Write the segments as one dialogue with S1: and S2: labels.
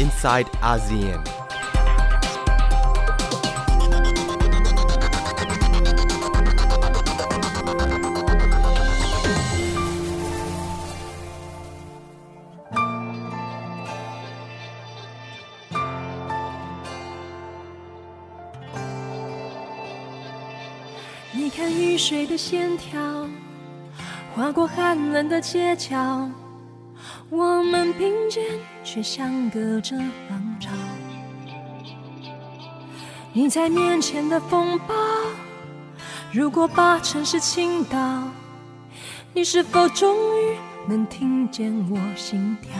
S1: inside ASEAN.
S2: 你看雨水的线条，划过寒冷的街角，我们并肩，却相隔着浪潮。你在面前的风暴，如果把城市倾倒，你是否终于能听见我心跳？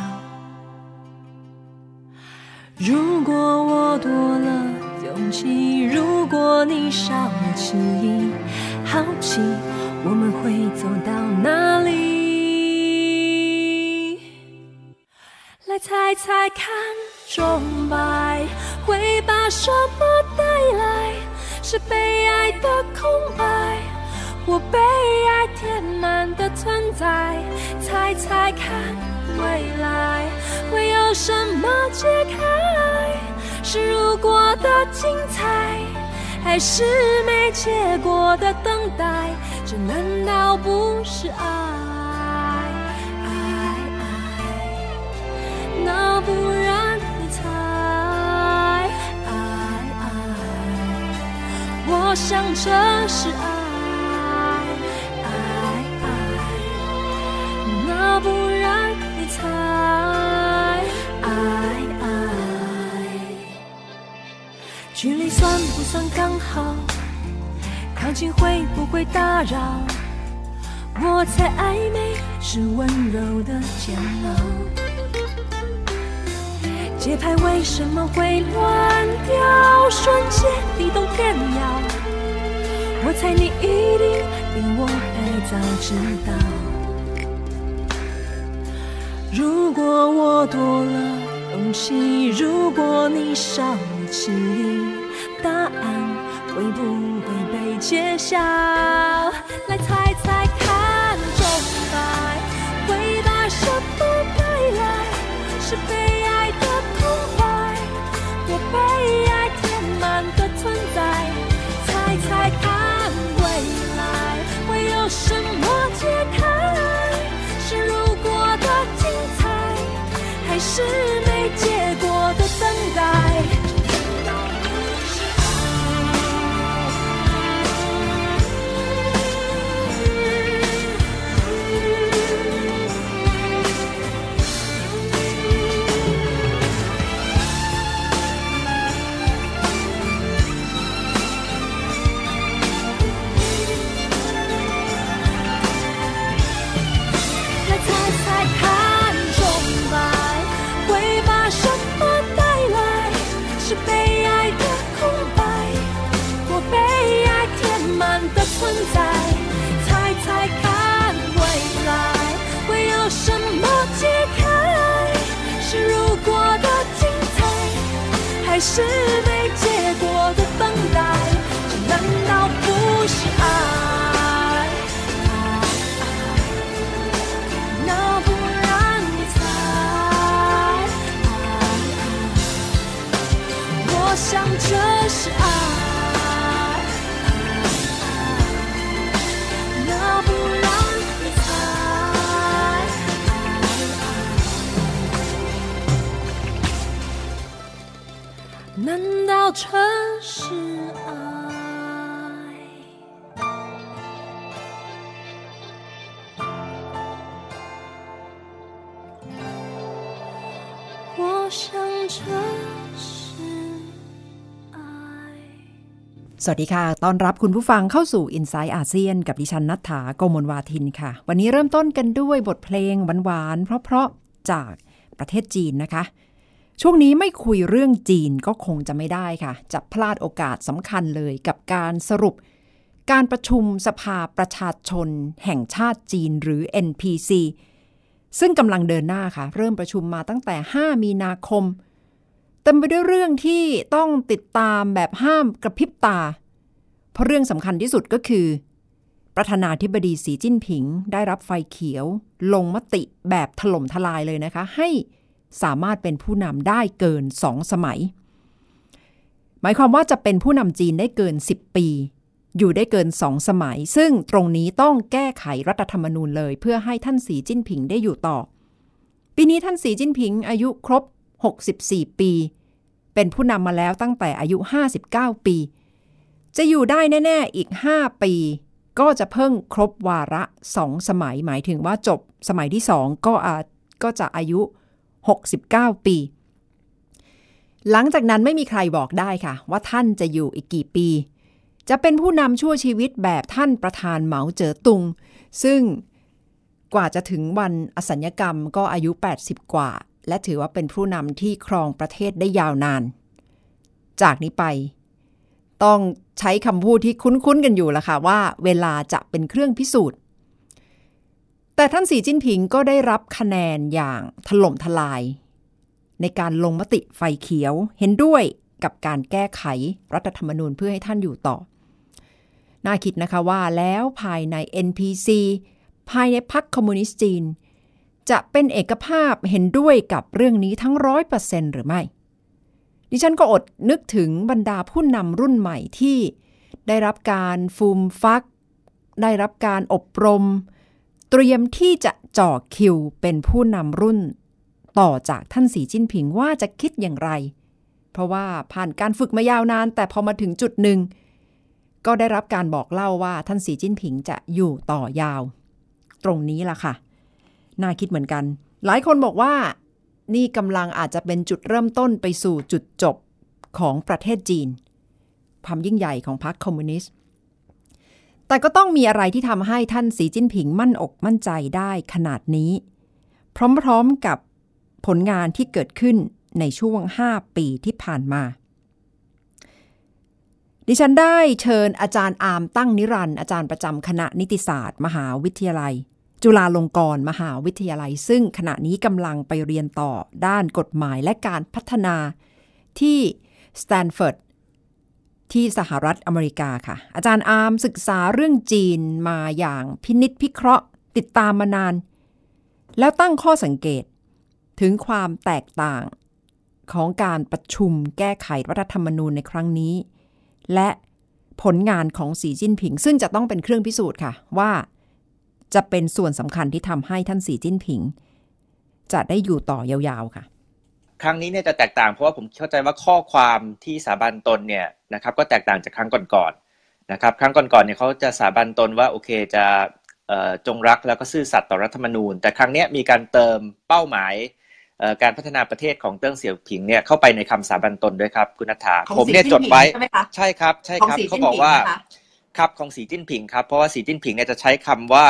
S2: 如果我多了勇气，如果你少了迟疑，好奇我们会走到哪里？猜猜看，钟摆会把什么带来？是被爱的空白，或被爱填满的存在？猜猜看，未来会有什么解开？是如果的精彩，还是没结果的等待？这难道不是？爱那不然你猜？爱爱，我想这是爱。爱爱，那不然你猜？爱爱。距离算不算刚好？靠近会不会打扰？我猜暧昧是温柔的煎熬。节拍为什么会乱掉？瞬间地动天摇。我猜你一定比我还早知道。如果我多了勇气，如果你少了迟疑，答案会不会被揭晓？来猜猜看，钟摆会把什么带来？是被难道这是爱？我想这是爱。
S3: สวัสดีค่ะ ต้อนรับคุณผู้ฟังเข้าสู่ i n s i ซต์อาเซียนกับดิฉันนัฐถาโกมลวาทินค่ะ วันนี้เริ่มต้นกันด้วยบทเพลงหวานๆ เพราะๆ จากประเทศจีนนะคะ ช่วงนี้ไม่คุยเรื่องจีนก็คงจะไม่ได้ค่ะ จะพลาดโอกาสสำคัญเลยกับการสรุป การประชุมสภาประชาชน แห่งชาติจีนหรือ NPC ซึ่งกำลังเดินหน้าค่ะ เริ่มประชุมมาตั้งแต่ 5 มีนาคมเต็มไปด้วยเรื่องที่ต้องติดตามแบบห้ามกระพริบตา เพราะเรื่องสำคัญที่สุดก็คือ ประธานาธิบดีสีจิ้นผิงได้รับไฟเขียว ลงมติแบบถล่มทลายเลยนะคะ ให้ สามารถเป็นผู้นำได้เกินสองสมัย หมายความว่าจะเป็นผู้นำจีนได้เกิน 10 ปี อยู่ได้เกินสองสมัย ซึ่งตรงนี้ต้องแก้ไขรัฐธรรมนูญเลย เพื่อให้ท่านสีจิ้นผิงได้อยู่ต่อ ปีนี้ท่านสีจิ้นผิงอายุครบ 64 ปี เป็นผู้นำมาแล้วตั้งแต่อายุ 59 ปี จะอยู่ได้แน่ ๆ อีก 5 ปีก็จะเพิ่งครบวาระสองสมัยหมายถึงว่าจบสมัยที่สองก็อาก็จะอายุ 69 ปี หลังจากนั้นไม่มีใครบอกได้ค่ะ ว่าท่านจะอยู่อีกกี่ปี จะเป็นผู้นำชั่วชีวิตแบบท่านประธานเหมาเจ๋อตุง ซึ่งกว่าจะถึงวันอสัญกรรมก็อายุ 80 กว่า และถือว่าเป็นผู้นำที่ครองประเทศได้ยาวนาน จากนี้ไป ต้องใช้คำพูดที่คุ้นๆกันอยู่ละค่ะว่า เวลาจะเป็นเครื่องพิสูจน์ แต่ท่านสีจิ้นผิงก็ได้รับคะแนนอย่างถล่มทลาย ในการลงมติไฟเขียวเห็นด้วยกับการแก้ไขรัฐธรรมนูญเพื่อให้ท่านอยู่ต่อ น่าคิดนะคะว่าแล้วภายใน NPC ภายในพรรคคอมมิวนิสต์จีน จะเป็นเอกภาพเห็นด้วยกับเรื่องนี้ทั้งร้อยเปอร์เซ็นหรือไม่ ดิฉันก็อดนึกถึงบรรดาผู้นำรุ่นใหม่ที่ได้รับการฟูมฟัก ได้รับการอบรม เตรียมที่จะจ่อคิวเป็นผู้นำรุ่น ต่อจากท่านสีจิ้นผิงว่าจะคิดอย่างไร เพราะว่าผ่านการฝึกมายาวนาน แต่พอมาถึงจุดหนึ่ง ก็ได้รับการบอกเล่าว่าท่านสีจิ้นผิงจะอยู่ต่อยาว ตรงนี้ล่ะค่ะ น่าคิดเหมือนกัน หลายคนบอกว่า นี่กำลังอาจจะเป็นจุดเริ่มต้นไปสู่จุดจบของประเทศจีน ความยิ่งใหญ่ของพรรคคอมมิวนิสต์ แต่ก็ต้องมีอะไรที่ทำให้ท่านสีจิ้นผิงมั่นอกมั่นใจได้ขนาดนี้ พร้อมๆกับผลงานที่เกิดขึ้นในช่วง 5 ปีที่ผ่านมา ดิฉันได้เชิญอาจารย์อามตั้งนิรันด์อาจารย์ประจำคณะนิติศาสตร์ มหาวิทยาลัย จุฬาลงกรณ์มหาวิทยาลัย ซึ่งขณะนี้กำลังไปเรียนต่อด้านกฎหมายและการพัฒนาที่สแตนฟอร์ด ที่สหรัฐอเมริกาค่ะ อาจารย์อาร์มศึกษาเรื่องจีนมาอย่างพินิจพิเคราะห์ ติดตามมานาน แล้วตั้งข้อสังเกต ถึงความแตกต่างของการประชุมแก้ไขรัฐธรรมนูญในครั้งนี้ และผลงานของสีจิ้นผิง ซึ่งจะต้องเป็นเครื่องพิสูจน์ค่ะ ว่าจะเป็นส่วนสำคัญที่ทำให้ท่านสีจิ้นผิง จะได้อยู่ต่อยาวๆค่ะ
S1: ครั้งนี้เนี่ยจะแตกต่างเพราะว่าผมเข้าใจว่าข้อความที่สาบานตนเนี่ยนะครับ ก็แตกต่างจากครั้งก่อนๆนะครับ ครั้งก่อนๆเนี่ยเขาจะสาบานตนว่าโอเคจะจงรักแล้วก็ซื่อสัตย์ต่อรัฐธรรมนูญ แต่ครั้งนี้มีการเติมเป้าหมายการพัฒนาประเทศของเติ้งเสี่ยวผิงเนี่ยเข้าไปในคำสาบานตนด้วยครับคุณนัฐาผมเนี่ยจดไว้ใช่ครับ ใช่ครับเขาบอกว่าครับของสีจิ้นผิงครับเพราะว่าสีจิ้นผิงเนี่ยจะใช้คำว่า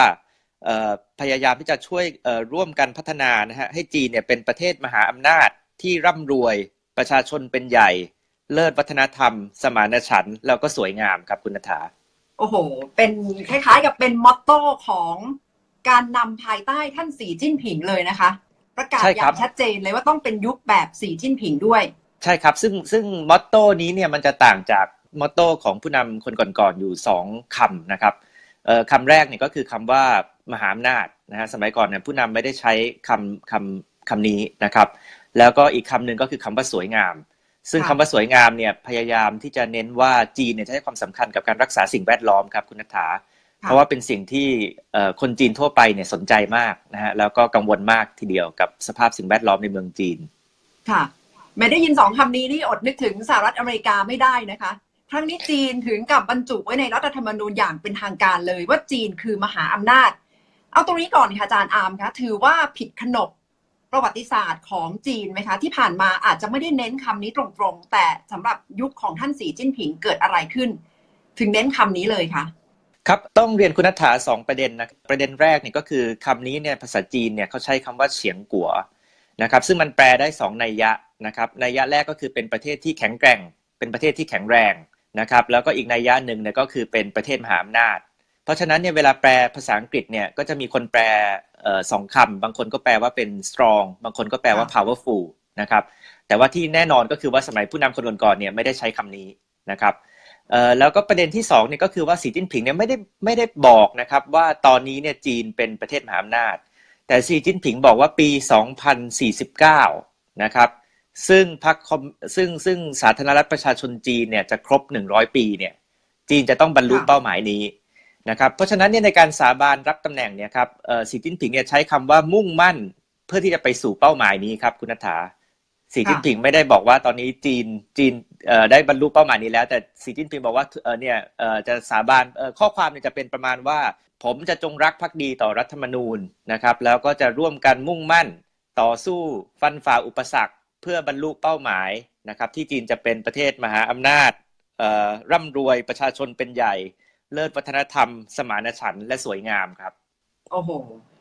S1: พยายามที่จะช่วยร่วมกันพัฒนานะฮะให้จีนเนี่ยเป็นประเทศมหาอำนาจ ที่ร่ำรวย ประชาชนเป็นใหญ่ เลิศวัฒนธรรม สมานฉันท์แล้วก็สวยงามครับคุณนัฐา
S4: โอ้โห เป็นคล้ายๆ กับเป็นมอตโต้ของการนำภายใต้ท่านสีจิ้นผิงเลยนะคะ ประกาศอย่างชัดเจนเลยว่าต้องเป็นยุคแบบสีจิ้นผิงด้วย
S1: ใช่ครับ ซึ่งซึ่งมอตโต้นี้เนี่ยมันจะต่างจากมอตโต้ของผู้นำคนก่อนๆอยู่สองคำนะครับคำแรกเนี่ยก็คือคำว่ามหาอำนาจนะฮะสมัยก่อนเนี่ยผู้นำไม่ได้ใช้คำคำคำนี้นะครับ แล้วก็อีกคำหนึ่งก็คือคำว่าสวยงาม ซึ่งคำว่าสวยงามเนี่ยพยายามที่จะเน้นว่าจีนเนี่ยให้ความสำคัญกับการรักษาสิ่งแวดล้อมครับคุณนัฐาเพราะว่าเป็นสิ่งที่คนจีนทั่วไปเนี่ยสนใจมากนะฮะแล้วก็กังวลมากทีเดียวกับสภาพสิ่งแวดล้อมในเมืองจีน
S4: ค่ะไม่ได้ยินสองคำนี้นี่อดนึกถึงสหรัฐอเมริกาไม่ได้นะคะครั้งนี้จีนถึงกับบรรจุไว้ในรัฐธรรมนูญอย่างเป็นทางการเลยว่าจีนคือมหาอำนาจ เอาตรงนี้ก่อนค่ะอาจารย์อาร์มคะถือว่าผิดขนบ ประวัติศาสตร์ของจีนไหมคะ ที่ผ่านมาอาจจะไม่ได้เน้นคำนี้ตรงๆ แต่สำหรับยุคของท่านสีจิ้นผิงเกิดอะไรขึ้น ถึงเน้นคำนี้เลยคะ
S1: ครับต้องเรียนคุณนัฐาสองประเด็นนะประเด็นแรกเนี่ยก็คือคำนี้เนี่ยภาษาจีนเนี่ยเขาใช้คำว่าเฉียงกัวนะครับซึ่งมันแปลได้สองนัยยะนะครับนัยยะแรกก็คือเป็นประเทศที่แข็งแกร่ง เป็นประเทศที่แข็งแรงนะครับแล้วก็อีกนัยยะหนึ่งเนี่ยก็คือเป็นประเทศมหาอำนาจ เพราะฉะนั้นเนี่ยเวลาแปลภาษาอังกฤษเนี่ยก็จะมีคนแปลสองคำบางคนก็แปลว่าเป็น strong บางคนก็แปลว่า powerful นะครับแต่ว่าที่แน่นอนก็คือว่าสมัยผู้นำคนก่อนเนี่ยไม่ได้ใช้คำนี้นะครับแล้วก็ประเด็นที่2เนี่ยก็คือว่าสีจิ้นผิงเนี่ยไม่ได้ไม่ได้บอกนะครับว่าตอนนี้เนี่ยจีนเป็นประเทศมหาอำนาจ แต่สีจิ้นผิงบอกว่าปี 2049 นะครับซึ่งพรรคคอมซึ่งซึ่งสาธารณรัฐประชาชนจีนเนี่ยจะครบ 100 ปีเนี่ยจีนจะต้องบรรลุ
S4: ค่ะ
S1: เป้าหมายนี้ นะครับเพราะฉะนั้นเนี่ยในการสาบานรับตำแหน่งเนี่ยครับสีจิ้นผิงเนี่ยใช้คำว่ามุ่งมั่นเพื่อที่จะไปสู่เป้าหมายนี้ครับคุณนัฐาสีจิ้นผิงไม่ได้บอกว่าตอนนี้จีนจีนได้บรรลุเป้าหมายนี้แล้ว แต่สีจิ้นผิงบอกว่าเนี่ยจะสาบานข้อความเนี่ยจะเป็นประมาณว่า ผมจะจงรักภักดีต่อรัฐธรรมนูญนะครับ แล้วก็จะร่วมกันมุ่งมั่นต่อสู้ฟันฝ่าอุปสรรค เพื่อบรรลุเป้าหมายนะครับ ที่จีนจะเป็นประเทศมหาอำนาจร่ำรวยประชาชนเป็นใหญ่ เลิศวัฒนธรรม สมานฉันท์และสวยงามครับ
S4: โอ้โห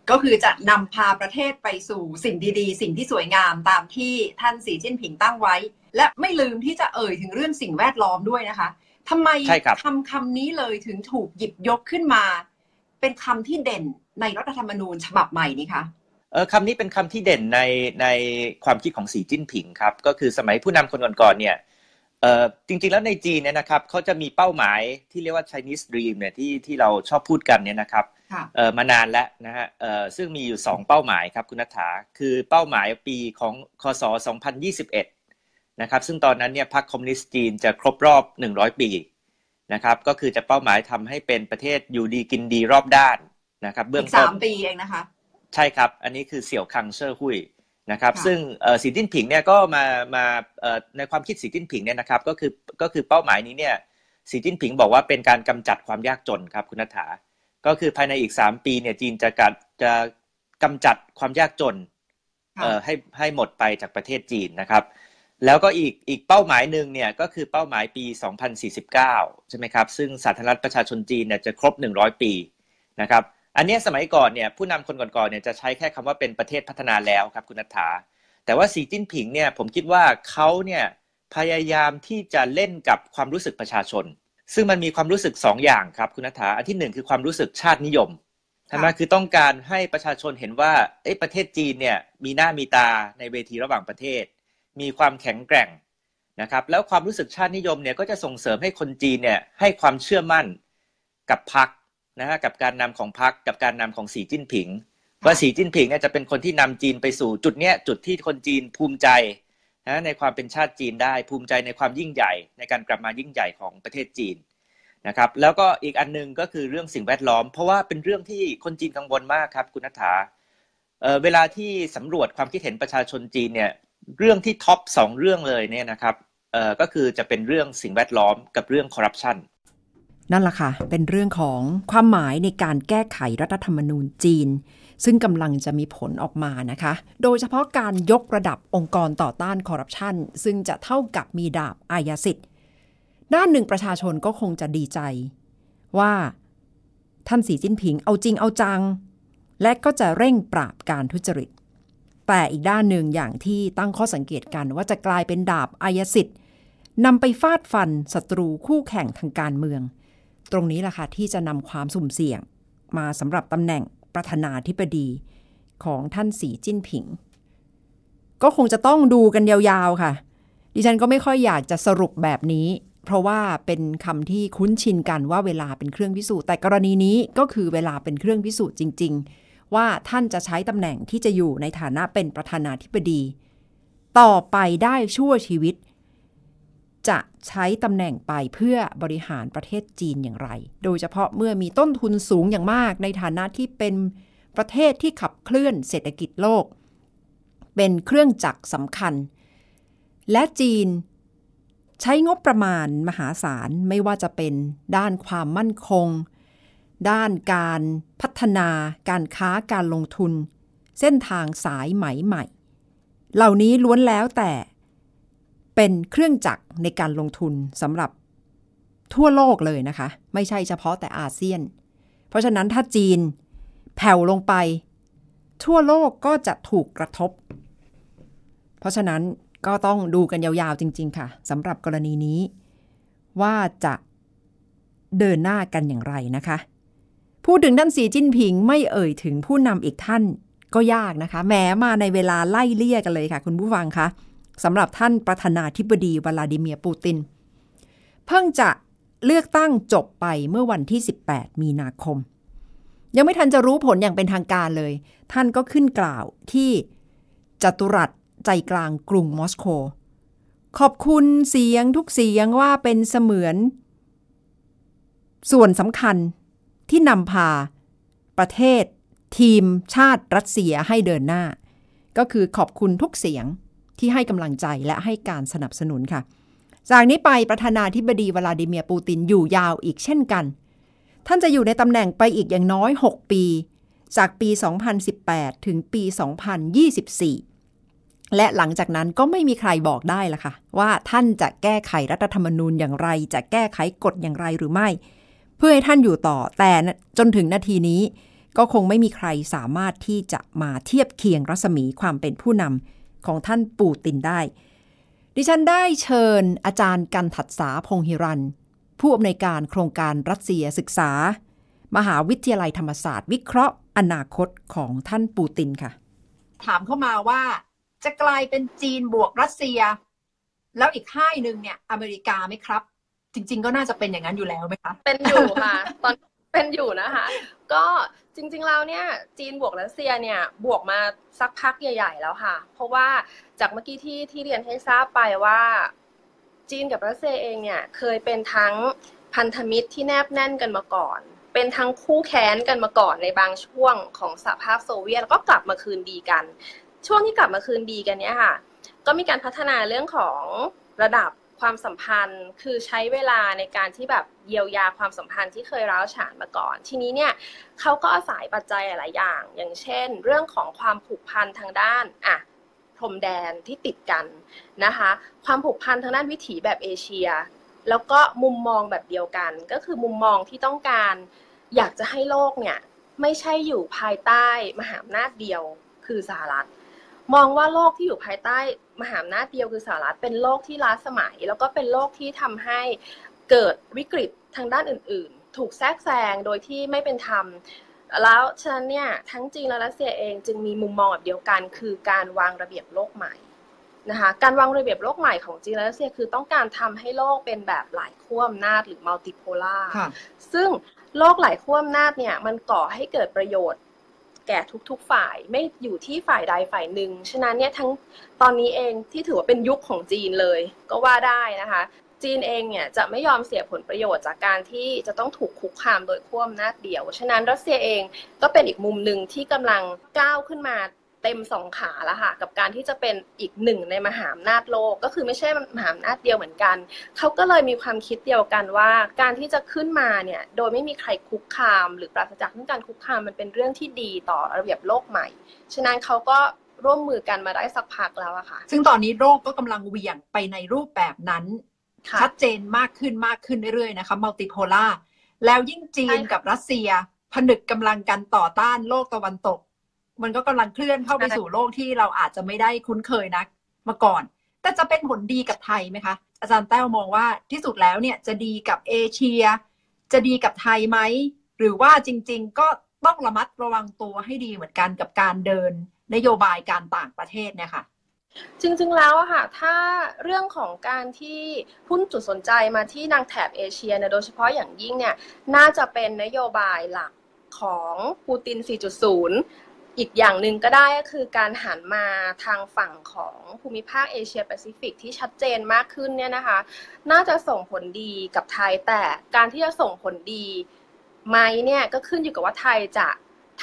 S4: ก็คือจะนำพาประเทศไปสู่สิ่งดีๆ สิ่งที่สวยงามตามที่ท่านสีจิ้นผิงตั้งไว้ และไม่ลืมที่จะเอ่ยถึงเรื่องสิ่งแวดล้อมด้วยนะคะทำไม
S1: ใช่ครับ
S4: คำคำนี้เลยถึงถูกหยิบยกขึ้นมา เป็นคำที่เด่นในรัฐธรรมนูญฉบับใหม่นี้คะ
S1: เออคำนี้เป็นคำที่เด่นในในความคิดของสีจิ้นผิงครับ ก็คือสมัยผู้นำคนก่อนๆเนี่ยเออ จริงๆแล้วในจีนเนี่ยนะครับเขาจะมีเป้าหมายที่เรียกว่า Chinese Dream เนี่ยที่ที่เราชอบพูดกันเนี่ยนะครับ
S4: ค่ะ
S1: เออมานานแล้วนะฮะเออซึ่งมีอยู่ 2 เป้าหมายครับคุณนัฐาคือเป้าหมายปีของคศ 2021 นะครับ ซึ่งตอนนั้นเนี่ยพรรคคอมมิวนิสต์จีนจะครบรอบ 100 ปีนะครับ ก็คือจะเป้าหมายทำให้เป็นประเทศอยู่ดีกินดีรอบด้านนะครับ เบื้
S4: อี
S1: อง
S4: ก
S1: ต้
S4: สานมปีเองนะคะ
S1: ใช่ครับ อันนี้คือเสี่ยวคังเชอร์หุย นะครับ
S4: ค่ะ
S1: ซึ่งเอ่อสีจิ้นผิงเนี่ยก็มามาเอ่อในความคิดสีจิ้นผิงเนี่ยนะครับก็คือก็คือเป้าหมายนี้เนี่ยสีจิ้นผิงบอกว่าเป็นการกำจัดความยากจนครับคุณนัฐาก็คือภายในอีก 3 ปีเนี่ยจีนจะกัดจะกำจัดความยากจน
S4: ค่ะ
S1: เอ่อให้ให้หมดไปจากประเทศจีนนะครับ แล้วก็อีกอีกเป้าหมายหนึ่งเนี่ยก็คือเป้าหมายปี 2049 ใช่ไหมครับ ซึ่งสาธารณรัฐประชาชนจีนเนี่ยจะครบ 100 ปีนะครับ อันเนี้ยสมัยก่อนเนี่ยผู้นำคนก่อนๆเนี่ยจะใช้แค่คำว่าเป็นประเทศพัฒนาแล้วครับคุณนัฐาแต่ว่าสีจิ้นผิงเนี่ยผมคิดว่าเขาเนี่ยพยายามที่จะเล่นกับความรู้สึกประชาชน ซึ่งมันมีความรู้สึกสองอย่างครับคุณนัฐาอันที่หนึ่งคือความรู้สึกชาตินิยมใช่ไหมคือต้องการให้ประชาชนเห็นว่าเอ้ยประเทศจีนเนี่ยมีหน้ามีตาในเวทีระหว่างประเทศ มีความแข็งแกร่งนะครับแล้วความรู้สึกชาตินิยมเนี่ยก็จะส่งเสริมให้คนจีนเนี่ยให้ความเชื่อมั่นกับพรรค นะฮะกับการนำของพรรคกับการนำของสีจิ้นผิงว่าสีจิ้นผิงเนี่ยจะเป็นคนที่นำจีนไปสู่จุดเนี้ยจุดที่คนจีนภูมิใจนะในความเป็นชาติจีนได้ภูมิใจในความยิ่งใหญ่ ในการกลับมายิ่งใหญ่ของประเทศจีนนะครับแล้วก็อีกอันหนึงก็คือเรื่องสิ่งแวดล้อม เพราะว่าเป็นเรื่องที่คนจีนกังวลมากครับคุณนัฐาเเวลาที่สำรวจความคิดเห็นประชาชนจีนเนี่ยเรื่องที่ท็อปสองเรื่องเลยเนี่ยนะครับเอ่อก็คือจะเป็นเรื่องสิ่งแวดล้อมกับเรื่องคอร์รัปชัน
S3: นั่นแหละค่ะ เป็นเรื่องของความหมายในการแก้ไขรัฐธรรมนูญจีน ซึ่งกำลังจะมีผลออกมานะคะ โดยเฉพาะการยกระดับองค์กรต่อต้านคอร์รัปชันซึ่งจะเท่ากับมีดาบอายาสิทธิ์ ด้านหนึ่งประชาชนก็คงจะดีใจ ว่าท่านสีจิ้นผิงเอาจริงเอาจัง และก็จะเร่งปราบการทุจริต แต่อีกด้านหนึ่งอย่างที่ตั้งข้อสังเกตกันว่าจะกลายเป็นดาบอายสิทธิ์นำไปฟาดฟันศัตรูคู่แข่งทางการเมือง ตรงนี้แหละค่ะที่จะนำความสุ่มเสี่ยง มาสำหรับตำแหน่งประธานาธิบดีของท่านสีจิ้นผิง ก็คงจะต้องดูกันยาวๆค่ะ ดิฉันก็ไม่ค่อยอยากจะสรุปแบบนี้ เพราะว่าเป็นคำที่คุ้นชินกันว่าเวลาเป็นเครื่องพิสูจน์แต่กรณีนี้ก็คือเวลาเป็นเครื่องพิสูจน์จริง ๆ ว่าท่านจะใช้ตำแหน่งที่จะอยู่ในฐานะเป็นประธานาธิบดี ต่อไปได้ชั่วชีวิต จะใช้ตำแหน่งไปเพื่อบริหารประเทศจีนอย่างไร โดยเฉพาะเมื่อมีต้นทุนสูงอย่างมากในฐานะที่เป็นประเทศที่ขับเคลื่อนเศรษฐกิจโลก เป็นเครื่องจักรสำคัญ และจีนใช้งบประมาณมหาศาลไม่ว่าจะเป็นด้านความมั่นคง ด้านการพัฒนา การค้าการลงทุน เส้นทางสายไหมใหม่ เหล่านี้ล้วนแล้วแต่ เป็นเครื่องจักรในการลงทุนสำหรับทั่วโลกเลยนะคะ ไม่ใช่เฉพาะแต่อาเซียน เพราะฉะนั้นถ้าจีนแผ่วลงไป ทั่วโลกก็จะถูกกระทบ เพราะฉะนั้นก็ต้องดูกันยาวๆจริง ๆ ค่ะสำหรับกรณีนี้ ว่าจะเดินหน้ากันอย่างไรนะคะ พูดถึงท่านสีจิ้นผิงไม่เอ่ยถึงผู้นำอีกท่านก็ยากนะคะแม้มาในเวลาไล่เลี่ยกันเลยค่ะ คุณผู้ฟังคะ สำหรับท่านประธานาธิบดีวลาดิเมียร์ปูติน เพิ่งจะเลือกตั้งจบไปเมื่อวันที่ 18 มีนาคม ยังไม่ทันจะรู้ผลอย่างเป็นทางการเลย ท่านก็ขึ้นกล่าวที่จัตุรัสใจกลางกรุงมอสโก ขอบคุณเสียงทุกเสียงว่าเป็นเสมือน ส่วนสำคัญที่นำพาประเทศ ทีมชาติรัสเซียให้เดินหน้า ก็คือขอบคุณทุกเสียง ที่ให้กำลังใจและให้การสนับสนุนค่ะ จากนี้ไปประธานาธิบดีวลาดิเมียร์ปูตินอยู่ยาวอีกเช่นกัน ท่านจะอยู่ในตำแหน่งไปอีกอย่างน้อย 6 ปี จากปี 2018 ถึงปี 2024 และหลังจากนั้นก็ไม่มีใครบอกได้ละค่ะ ว่าท่านจะแก้ไขรัฐธรรมนูญอย่างไร จะแก้ไขกฎอย่างไรหรือไม่ เพื่อให้ท่านอยู่ต่อแต่จนถึงนาทีนี้ก็คงไม่มีใครสามารถที่จะมาเทียบเคียงรัศมีความเป็นผู้นำ ของท่านปูตินได้ ดิฉันได้เชิญอาจารย์กันถัดสาพงหิรัน ผู้อำนวยการโครงการรัสเซียศึกษา มหาวิทยาลัยธรรมศาสตร์ วิเคราะห์อนาคตของท่านปูตินค่ะ
S4: ถามเข้ามาว่าจะกลายเป็นจีนบวกรัสเซีย แล้วอีกค่ายหนึ่งเนี่ยอเมริกาไหมครับ จริง ๆ ก็น่าจะเป็นอย่างนั้นอยู่แล้วไหมคะ
S5: เป็นอยู่ค่ะตอนเป็นอยู่นะคะ ก็ จริงๆแล้วเนี่ยจีนบวกรัสเซียเนี่ยบวกมาสักพักใหญ่ๆแล้วค่ะ เพราะว่าจากเมื่อกี้ที่ที่เรียนให้ทราบไปว่า จีนกับรัสเซียเองเนี่ยเคยเป็นทั้งพันธมิตรที่แนบแน่นกันมาก่อน เป็นทั้งคู่แค้นกันมาก่อนในบางช่วงของสหภาพโซเวียตแล้วก็กลับมาคืนดีกัน ช่วงที่กลับมาคืนดีกันเนี่ยค่ะ ก็มีการพัฒนาเรื่องของระดับ ความสัมพันธ์คือใช้เวลาในการที่แบบเยียวยาความสัมพันธ์ที่เคยร้าวฉานมาก่อน ทีนี้เนี่ยเขาก็อาศัยปัจจัยหลายอย่าง อย่างเช่น เรื่องของความผูกพันทางด้านอะพรมแดนที่ติดกันนะคะ ความผูกพันทางด้านวิถีแบบเอเชีย แล้วก็มุมมองแบบเดียวกัน ก็คือมุมมองที่ต้องการอยากจะให้โลกเนี่ยไม่ใช่อยู่ภายใต้มหาอำนาจเดียวคือสหรัฐ มองว่าโลกที่อยู่ภายใต้มหาอำนาจเดียวคือสหรัฐเป็นโลกที่ล้าสมัย แล้วก็เป็นโลกที่ทำให้เกิดวิกฤตทางด้านอื่น ๆ ถูกแทรกแซงโดยที่ไม่เป็นธรรมแล้วฉะนั้นเนี่ยทั้งจีนและรัสเซียเองจึงมีมุมมองแบบเดียวกัน คือการวางระเบียบโลกใหม่นะคะการวางระเบียบโลกใหม่ของจีนและรัสเซียคือต้องการทำให้โลกเป็นแบบหลายขั้วอำนาจหรือมัลติโพล่า
S4: ค่ะ
S5: ซึ่งโลกหลายขั้วอำนาจเนี่ยมันก่อให้เกิดประโยชน์ แก่ทุก ๆ ฝ่ายไม่อยู่ที่ฝ่ายใดฝ่ายหนึ่ง ฉะนั้นเนี่ยทั้งตอนนี้เองที่ถือว่าเป็นยุคของจีนเลยก็ว่าได้นะคะ จีนเองเนี่ยจะไม่ยอมเสียผลประโยชน์จากการที่จะต้องถูกคุกคามโดยขั้วอำนาจเดียว ฉะนั้นรัสเซียเองก็เป็นอีกมุมหนึ่งที่กำลังก้าวขึ้นมา เต็มสองขาแล้วค่ะ กับการที่จะเป็นอีกหนึ่งในมหาอำนาจโลก ก็คือไม่ใช่มหาอำนาจเดียวเหมือนกัน เขาก็เลยมีความคิดเดียวกันว่า การที่จะขึ้นมาเนี่ยโดยไม่มีใครคุกคาม หรือปราศจากการคุกคามมันเป็นเรื่องที่ดีต่อระเบียบโลกใหม่ ฉะนั้นเขาก็ร่วมมือกันมาได้สักพักแล้วอะค่ะ
S4: ซึ่งตอนนี้โลกก็กำลังเหวี่ยงไปในรูปแบบนั้น
S5: ค่ะ
S4: ชัดเจนมากขึ้นมากขึ้นเรื่อยๆนะคะมัลติโพล่าแล้วยิ่งจีน
S5: ใช่ค่ะ
S4: กับรัสเซียผนึกกำลังกันต่อต้านโลกตะวันตก มันก็กำลังเคลื่อนเข้าไป
S5: ใช่
S4: สู่โลกที่เราอาจจะไม่ได้คุ้นเคยนักมาก่อน แต่จะเป็นผลดีกับไทยไหมคะ อาจารย์แต้วมองว่าที่สุดแล้วเนี่ยจะดีกับเอเชีย จะดีกับไทยไหม หรือว่าจริง ๆ ก็ต้องระมัดระวังตัวให้ดีเหมือนกันกับการเดินนโยบายการต่างประเทศเนี่ยค่ะ
S5: จริงๆ แล้วอะค่ะ ถ้าเรื่องของการที่พุ่นจุดสนใจมาที่นางแถบเอเชียเนี่ยโดยเฉพาะอย่างยิ่งเนี่ย น่าจะเป็นนโยบายหลักของปูติน 4.0 อีกอย่างหนึ่งก็ได้ก็คือการหันมาทางฝั่งของภูมิภาคเอเชียแปซิฟิกที่ชัดเจนมากขึ้นเนี่ยนะคะ น่าจะส่งผลดีกับไทยแต่การที่จะส่งผลดีไหมเนี่ยก็ขึ้นอยู่กับว่าไทยจะ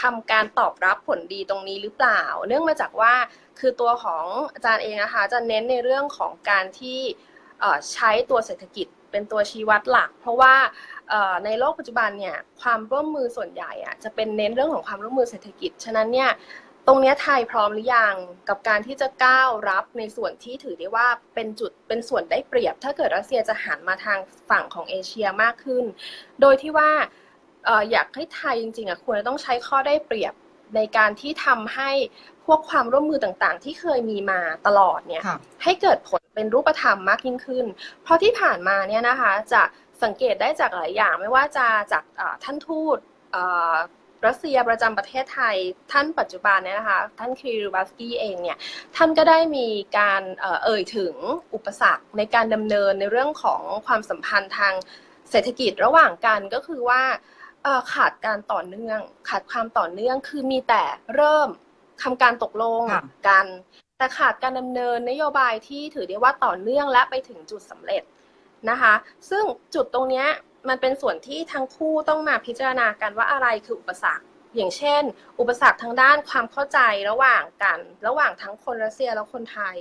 S5: ทำการตอบรับผลดีตรงนี้หรือเปล่า เนื่องมาจากว่าคือตัวของอาจารย์เองนะคะจะเน้นในเรื่องของการที่ใช้ตัวเศรษฐกิจ เป็นตัวชี้วัดหลัก เพราะว่าเอ่อในโลกปัจจุบันเนี่ยความร่วมมือส่วนใหญ่อะจะเป็นเน้นเรื่องของความร่วมมือเศรษฐกิจ ฉะนั้นเนี่ยตรงเนี้ยไทยพร้อมหรือยังกับการที่จะก้าวรับในส่วนที่ถือได้ว่าเป็นจุดเป็นส่วนได้เปรียบ ถ้าเกิดรัสเซียจะหันมาทางฝั่งของเอเชียมากขึ้น โดยที่ว่าเอ่ออยากให้ไทยจริงๆอะควรจะต้องใช้ข้อได้เปรียบในการที่ทำให้พวกความร่วมมือต่างๆ ที่เคยมีมาตลอดเนี่ย
S4: ค่ะ
S5: ให้เกิดผล เป็นรูปธรรมมากยิ่งขึ้น เพราะที่ผ่านมาเนี่ยนะคะจะสังเกตได้จากหลายอย่างไม่ว่าจะจากเอ่อท่านทูตเอ่อรัสเซียประจำประเทศไทยท่านปัจจุบันเนี่ยนะคะท่านคิริวัสกี้เองเนี่ยท่านก็ได้มีการเอ่อเอ่ยถึงอุปสรรคในการดำเนินในเรื่องของความสัมพันธ์ทางเศรษฐกิจระหว่างกันก็คือว่าเอ่อขาดการต่อเนื่อง ขาดความต่อเนื่องคือมีแต่เริ่มทำการตกลง
S4: ค่ะ
S5: กัน แต่ขาดการดำเนินนโยบายที่ถือได้ว่าต่อเนื่องและไปถึงจุดสำเร็จนะคะ ซึ่งจุดตรงนี้มันเป็นส่วนที่ทั้งคู่ต้องมาพิจารณากันว่าอะไรคืออุปสรรค อย่างเช่น อุปสรรคทางด้านความเข้าใจระหว่างกัน ระหว่างทั้งคนรัสเซียและคนไทย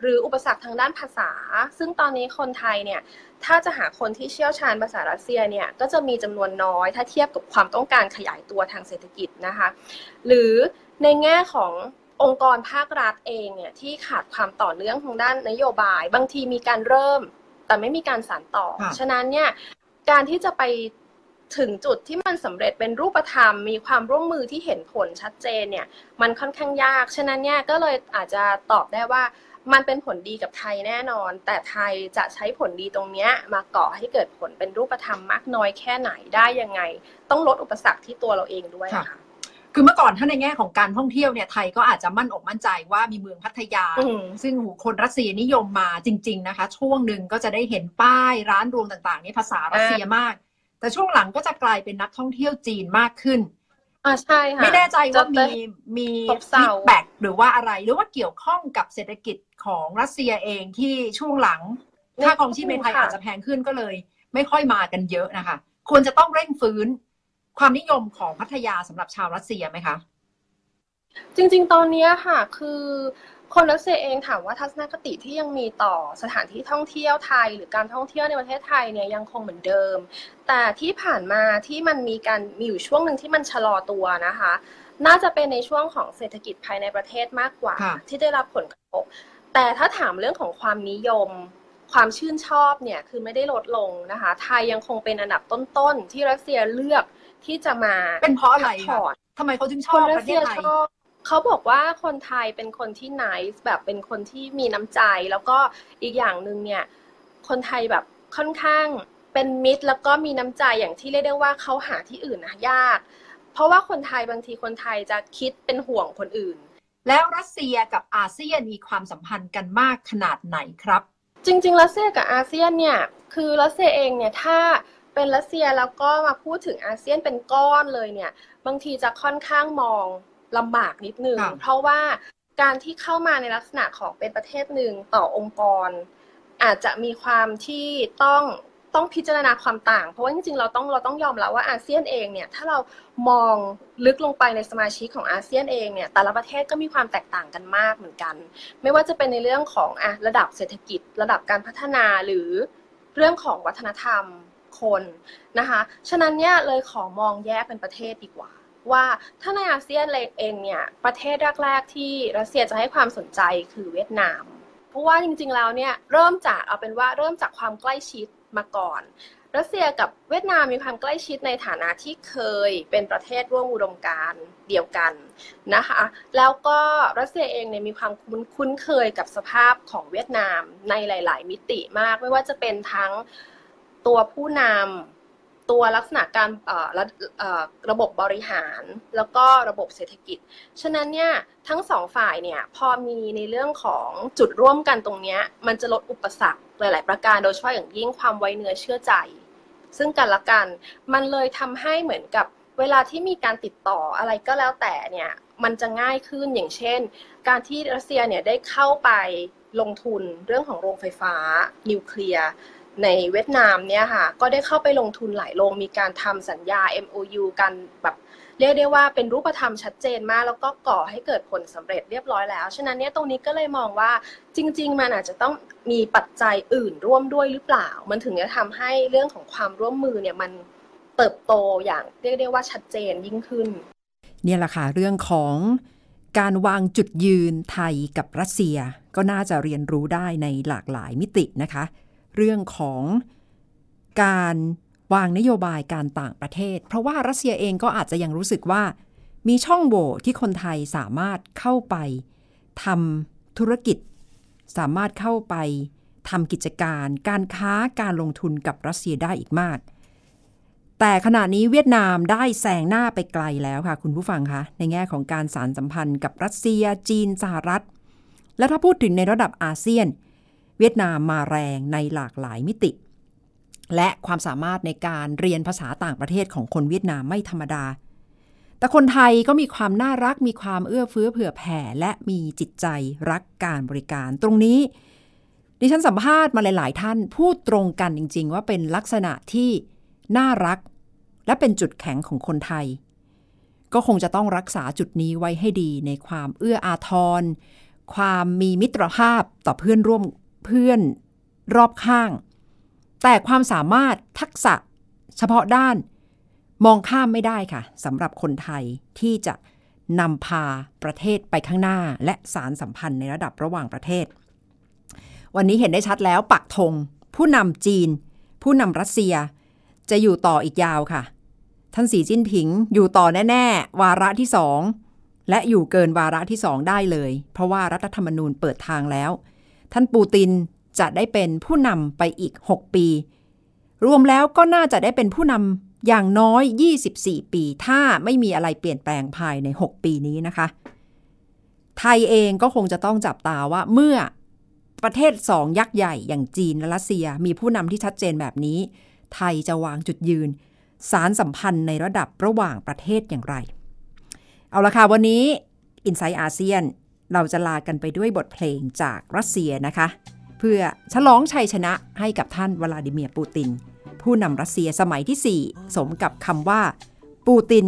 S5: หรืออุปสรรคทางด้านภาษา ซึ่งตอนนี้คนไทยเนี่ยถ้าจะหาคนที่เชี่ยวชาญภาษารัสเซียเนี่ยก็จะมีจำนวนน้อย ถ้าเทียบกับความต้องการขยายตัวทางเศรษฐกิจนะคะ หรือในแง่ของ องค์กรภาครัฐเองเนี่ยที่ขาดความต่อเนื่องทางด้านนโยบาย บางทีมีการเริ่ม แต่ไม่มีการสานต่อ ฉะนั้นเนี่ยการที่จะไปถึงจุดที่มันสำเร็จเป็นรูปธรรม มีความร่วมมือที่เห็นผลชัดเจนเนี่ย มันค่อนข้างยาก ฉะนั้นเนี่ยก็เลยอาจจะตอบได้ว่ามันเป็นผลดีกับไทยแน่นอน แต่ไทยจะใช้ผลดีตรงนี้มาก่อให้เกิดผลเป็นรูปธรรมมากน้อยแค่ไหนได้ยังไง ต้องลดอุปสรรคที่ตัวเราเองด้วยค่ะ
S4: คือเมื่อก่อนถ้าในแง่ของการท่องเที่ยวเนี่ยไทยก็อาจจะมั่นอกมั่นใจว่ามีเมืองพัทยา ซึ่งหูคนรัสเซียนิยมมาจริง ๆนะคะ ช่วงหนึ่งก็จะได้เห็นป้ายร้านรวงต่างๆนี่ภาษารัสเซียมาก แต่ช่วงหลังก็จะกลายเป็นนักท่องเที่ยวจีนมากขึ้น
S5: อ่าใช่ค่ะ
S4: ไม่แน่ใจว่ามีมี feedback หรือว่าอะไรหรือว่าเกี่ยวข้องกับเศรษฐกิจของรัสเซียเองที่ช่วงหลังค่าครองชีพในไทยอาจจะแพงขึ้นก็เลย ไม่ค่อยมากันเยอะนะคะ ควรจะต้องเร่งฟื้น ความนิยมของพัทยาสำหรับชาวรัสเซียไหมคะ
S5: จริง ๆ ตอนนี้ค่ะ คือคนรัสเซียเองถามว่าทัศนคติที่ยังมีต่อสถานที่ท่องเที่ยวไทย หรือการท่องเที่ยวในประเทศไทยเนี่ยยังคงเหมือนเดิม แต่ที่ผ่านมาที่มันมีการมีอยู่ช่วงหนึ่งที่มันชะลอตัวนะคะ น่าจะเป็นในช่วงของเศรษฐกิจภายในประเทศมากกว่า ที่ได้รับผลกระทบแต่ถ้าถามเรื่องของความนิยมความชื่นชอบเนี่ยคือไม่ได้ลดลงนะคะ ไทยยังคงเป็นอันดับต้นๆที่รัสเซียเลือก ที่จะมา
S4: เป็นเพราะอะไรคะทำไมเขาจึงชอบประเทศไทย
S5: เขาบอกว่าคนไทยเป็นคนที่ nice แบบเป็นคนที่มีน้ำใจ แล้วก็อีกอย่างหนึ่งเนี่ย คนไทยแบบค่อนข้างเป็นมิตรแล้วก็มีน้ำใจอย่างที่เรียกได้ว่าเขาหาที่อื่นนะยาก เพราะว่าคนไทยบางทีคนไทยจะคิดเป็นห่วงคนอื่น
S4: แล้วรัสเซียกับอาเซียนมีความสัมพันธ์กันมากขนาดไหนครับ
S5: จริงๆรัสเซียกับอาเซียนเนี่ยคือรัสเซียเองเนี่ยถ้า เป็นรัสเซียแล้วก็มาพูดถึงอาเซียนเป็นก้อนเลยเนี่ย บางทีจะค่อนข้างมองลำบากนิดนึง เพราะว่าการที่เข้ามาในลักษณะของเป็นประเทศหนึ่งต่อองค์กร อาจจะมีความที่ต้องต้องพิจารณาความต่าง เพราะว่าจริงๆ เราต้องเราต้องยอมรับว่าอาเซียนเองเนี่ย ถ้าเรามองลึกลงไปในสมาชิกของอาเซียนเองเนี่ย แต่ละประเทศก็มีความแตกต่างกันมากเหมือนกัน ไม่ว่าจะเป็นในเรื่องของอะระดับเศรษฐกิจ ระดับการพัฒนาหรือเรื่องของวัฒนธรรม คนนะคะฉะนั้นเนี่ยเลยขอมองแยกเป็นประเทศดีกว่า ว่าถ้าในอาเซียนเองเนี่ยประเทศแรก ๆ ที่รัสเซียจะให้ความสนใจคือเวียดนามเพราะว่าจริงๆแล้วเนี่ยเริ่มจากเอาเป็นว่าเริ่มจากความใกล้ชิดมาก่อนรัสเซียกับเวียดนามมีความใกล้ชิดในฐานะที่เคยเป็นประเทศร่วมอุดมการเดียวกันนะคะ แล้วก็รัสเซียเองเนี่ยมีความคุ้นเคยกับสภาพของเวียดนามในหลาย ๆ มิติมาก ไม่ว่าจะเป็นทั้ง ตัวผู้นำตัวลักษณะการระระบบบริหาร แล้วก็ระบบเศรษฐกิจ ฉะนั้นเนี่ยทั้งสองฝ่ายเนี่ยพอมีในเรื่องของจุดร่วมกันตรงนี้มันจะลดอุปสรรคหลาย ๆ ประการโดยเฉพาะอย่างยิ่งความไว้เนื้อเชื่อใจ ซึ่งกันและกันมันเลยทำให้เหมือนกับเวลาที่มีการติดต่ออะไรก็แล้วแต่เนี่ยมันจะง่ายขึ้นอย่างเช่น การที่รัสเซียเนี่ยได้เข้าไปลงทุนเรื่องของโรงไฟฟ้านิวเคลียร์ ในเวียดนามเนี่ยค่ะก็ได้เข้าไปลงทุนหลายโรงมีการทำสัญญา MOU กันแบบเรียกได้ว่าเป็นรูปธรรมชัดเจนมาก แล้วก็ก่อให้เกิดผลสำเร็จเรียบร้อยแล้ว ฉะนั้นเนี่ยตรงนี้ก็เลยมองว่าจริง ๆ มันอาจจะต้องมีปัจจัยอื่นร่วมด้วยหรือเปล่า มันถึงจะทำให้เรื่องของความร่วมมือเนี่ยมันเติบโตอย่างเรียกได้ว่าชัดเจนยิ่งขึ้น
S3: เนี่ยแหละค่ะเรื่องของการวางจุดยืนไทยกับรัสเซีย ก็น่าจะเรียนรู้ได้ในหลากหลายมิตินะคะ เรื่องของการวางนโยบายการต่างประเทศ เพราะว่ารัสเซียเองก็อาจจะยังรู้สึกว่า มีช่องโหว่ที่คนไทยสามารถเข้าไปทำธุรกิจ สามารถเข้าไปทำกิจการ การค้าการลงทุนกับรัสเซียได้อีกมาก แต่ขณะนี้เวียดนามได้แซงหน้าไปไกลแล้วค่ะ คุณผู้ฟังคะในแง่ของการสารสัมพันธ์กับรัสเซีย จีนสหรัฐ และถ้าพูดถึงในระดับอาเซียน เวียดนามมาแรงในหลากหลายมิติ และความสามารถในการเรียนภาษาต่างประเทศของคนเวียดนามไม่ธรรมดา แต่คนไทยก็มีความน่ารักมีความเอื้อเฟื้อเผื่อแผ่ และมีจิตใจรักการบริการ ตรงนี้ ดิฉันสัมภาษณ์มาหลาย ๆ ท่านพูดตรงกันจริง ๆ ว่าเป็นลักษณะที่น่ารัก และเป็นจุดแข็งของคนไทย ก็คงจะต้องรักษาจุดนี้ไว้ให้ดีในความเอื้ออาทรความมีมิตรภาพต่อเพื่อนร่วม เพื่อนรอบข้าง แต่ความสามารถทักษะเฉพาะด้าน มองข้ามไม่ได้ค่ะสำหรับคนไทยที่จะนำพาประเทศไปข้างหน้า และสารสัมพันธ์ในระดับระหว่างประเทศ วันนี้เห็นได้ชัดแล้วปักธงผู้นำจีน ผู้นำรัสเซีย จะอยู่ต่ออีกยาวค่ะ ท่านสีจิ้นผิงอยู่ต่อแน่ ๆ วาระที่สองและอยู่เกินวาระที่สองได้เลย เพราะว่ารัฐธรรมนูญเปิดทางแล้ว ท่านปูตินจะได้เป็นผู้นำไปอีก 6 ปี รวมแล้วก็น่าจะได้เป็นผู้นำอย่างน้อย 24 ปี ถ้าไม่มีอะไรเปลี่ยนแปลงภายใน 6 ปีนี้นะคะ ไทยเองก็คงจะต้องจับตาว่าเมื่อประเทศสองยักษ์ใหญ่อย่างจีนและรัสเซีย มีผู้นำที่ชัดเจนแบบนี้ ไทยจะวางจุดยืน สารสัมพันธ์ในระดับระหว่างประเทศอย่างไร เอาละค่ะวันนี้ i n s i ซต์อาเซียน เราจะลากันไปด้วยบทเพลงจากรัสเซียนะคะ เพื่อฉลองชัยชนะให้กับท่านวลาดิเมียร์ปูติน ผู้นำรัสเซียสมัยที่ 4 สมกับคำว่า ปูติน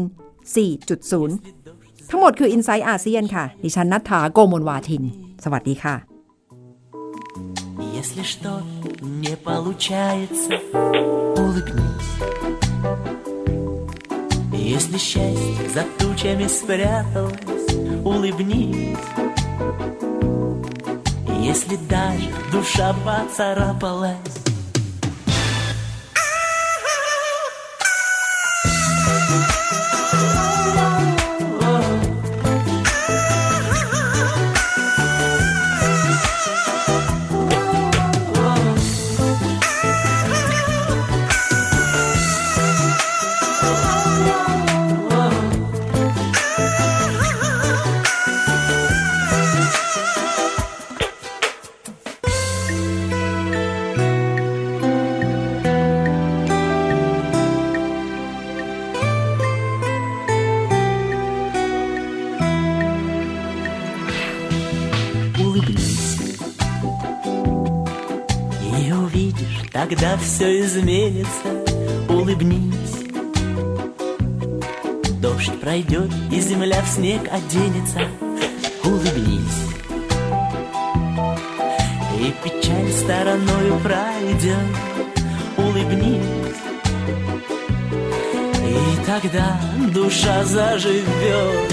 S3: 4.0 ทั้งหมดคือ i n s i ซต์อาเซียนค่ะ ดิฉันนัฐาโกโมลวาทิน สวัสดีค่ะ
S6: Если что не получается, улыбнись. Если счастье за тучами спряталось, улыбнись. Если даже душа поцарапалась, тогда все изменится. Улыбнись. Дождь пройдет, и земля в снег оденется. Улыбнись. И печаль стороною пройдет. Улыбнись. И тогда душа заживет.